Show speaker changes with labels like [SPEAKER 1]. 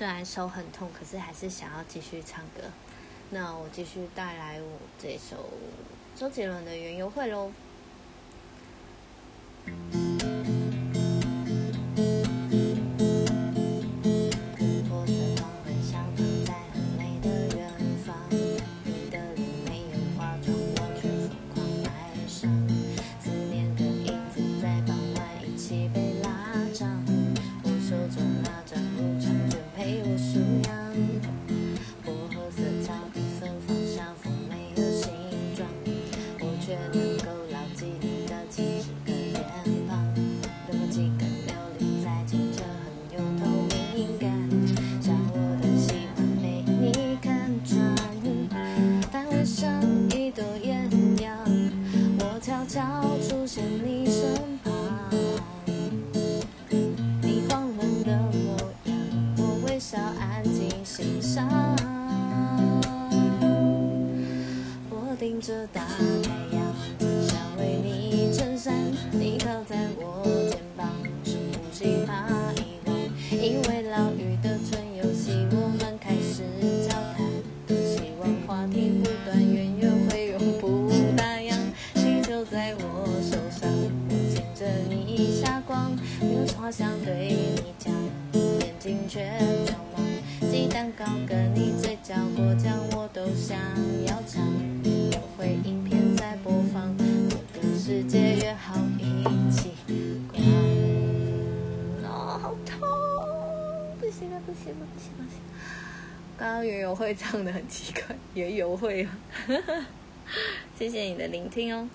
[SPEAKER 1] 虽然手很痛，可是还是想要继续唱歌。那我继续带来我这首周杰伦的《园游会》喽。春阳，薄荷色草地，芬芳像馥美的形状，我却能够牢记你的青春的脸庞，那么几根琉璃在清澈，很有透明感，像我的喜欢被你看穿，但为上一朵艳阳，我悄悄出现你。着大太阳，想为你撑伞。你靠在我肩膀，深呼吸怕遗忘。因为老雨的春游戏，我们开始交谈。多希望话题不断，圆圆会永不打烊。气球在我手上，我牵着你下光。有话想对你讲，眼睛却装忙。鸡蛋糕跟你嘴角果酱，我都想要尝。约好一起逛。哦，好痛！不行了，不行了，不行了，不行！刚刚园游会唱的很奇怪，园游会。谢谢你的聆听哦。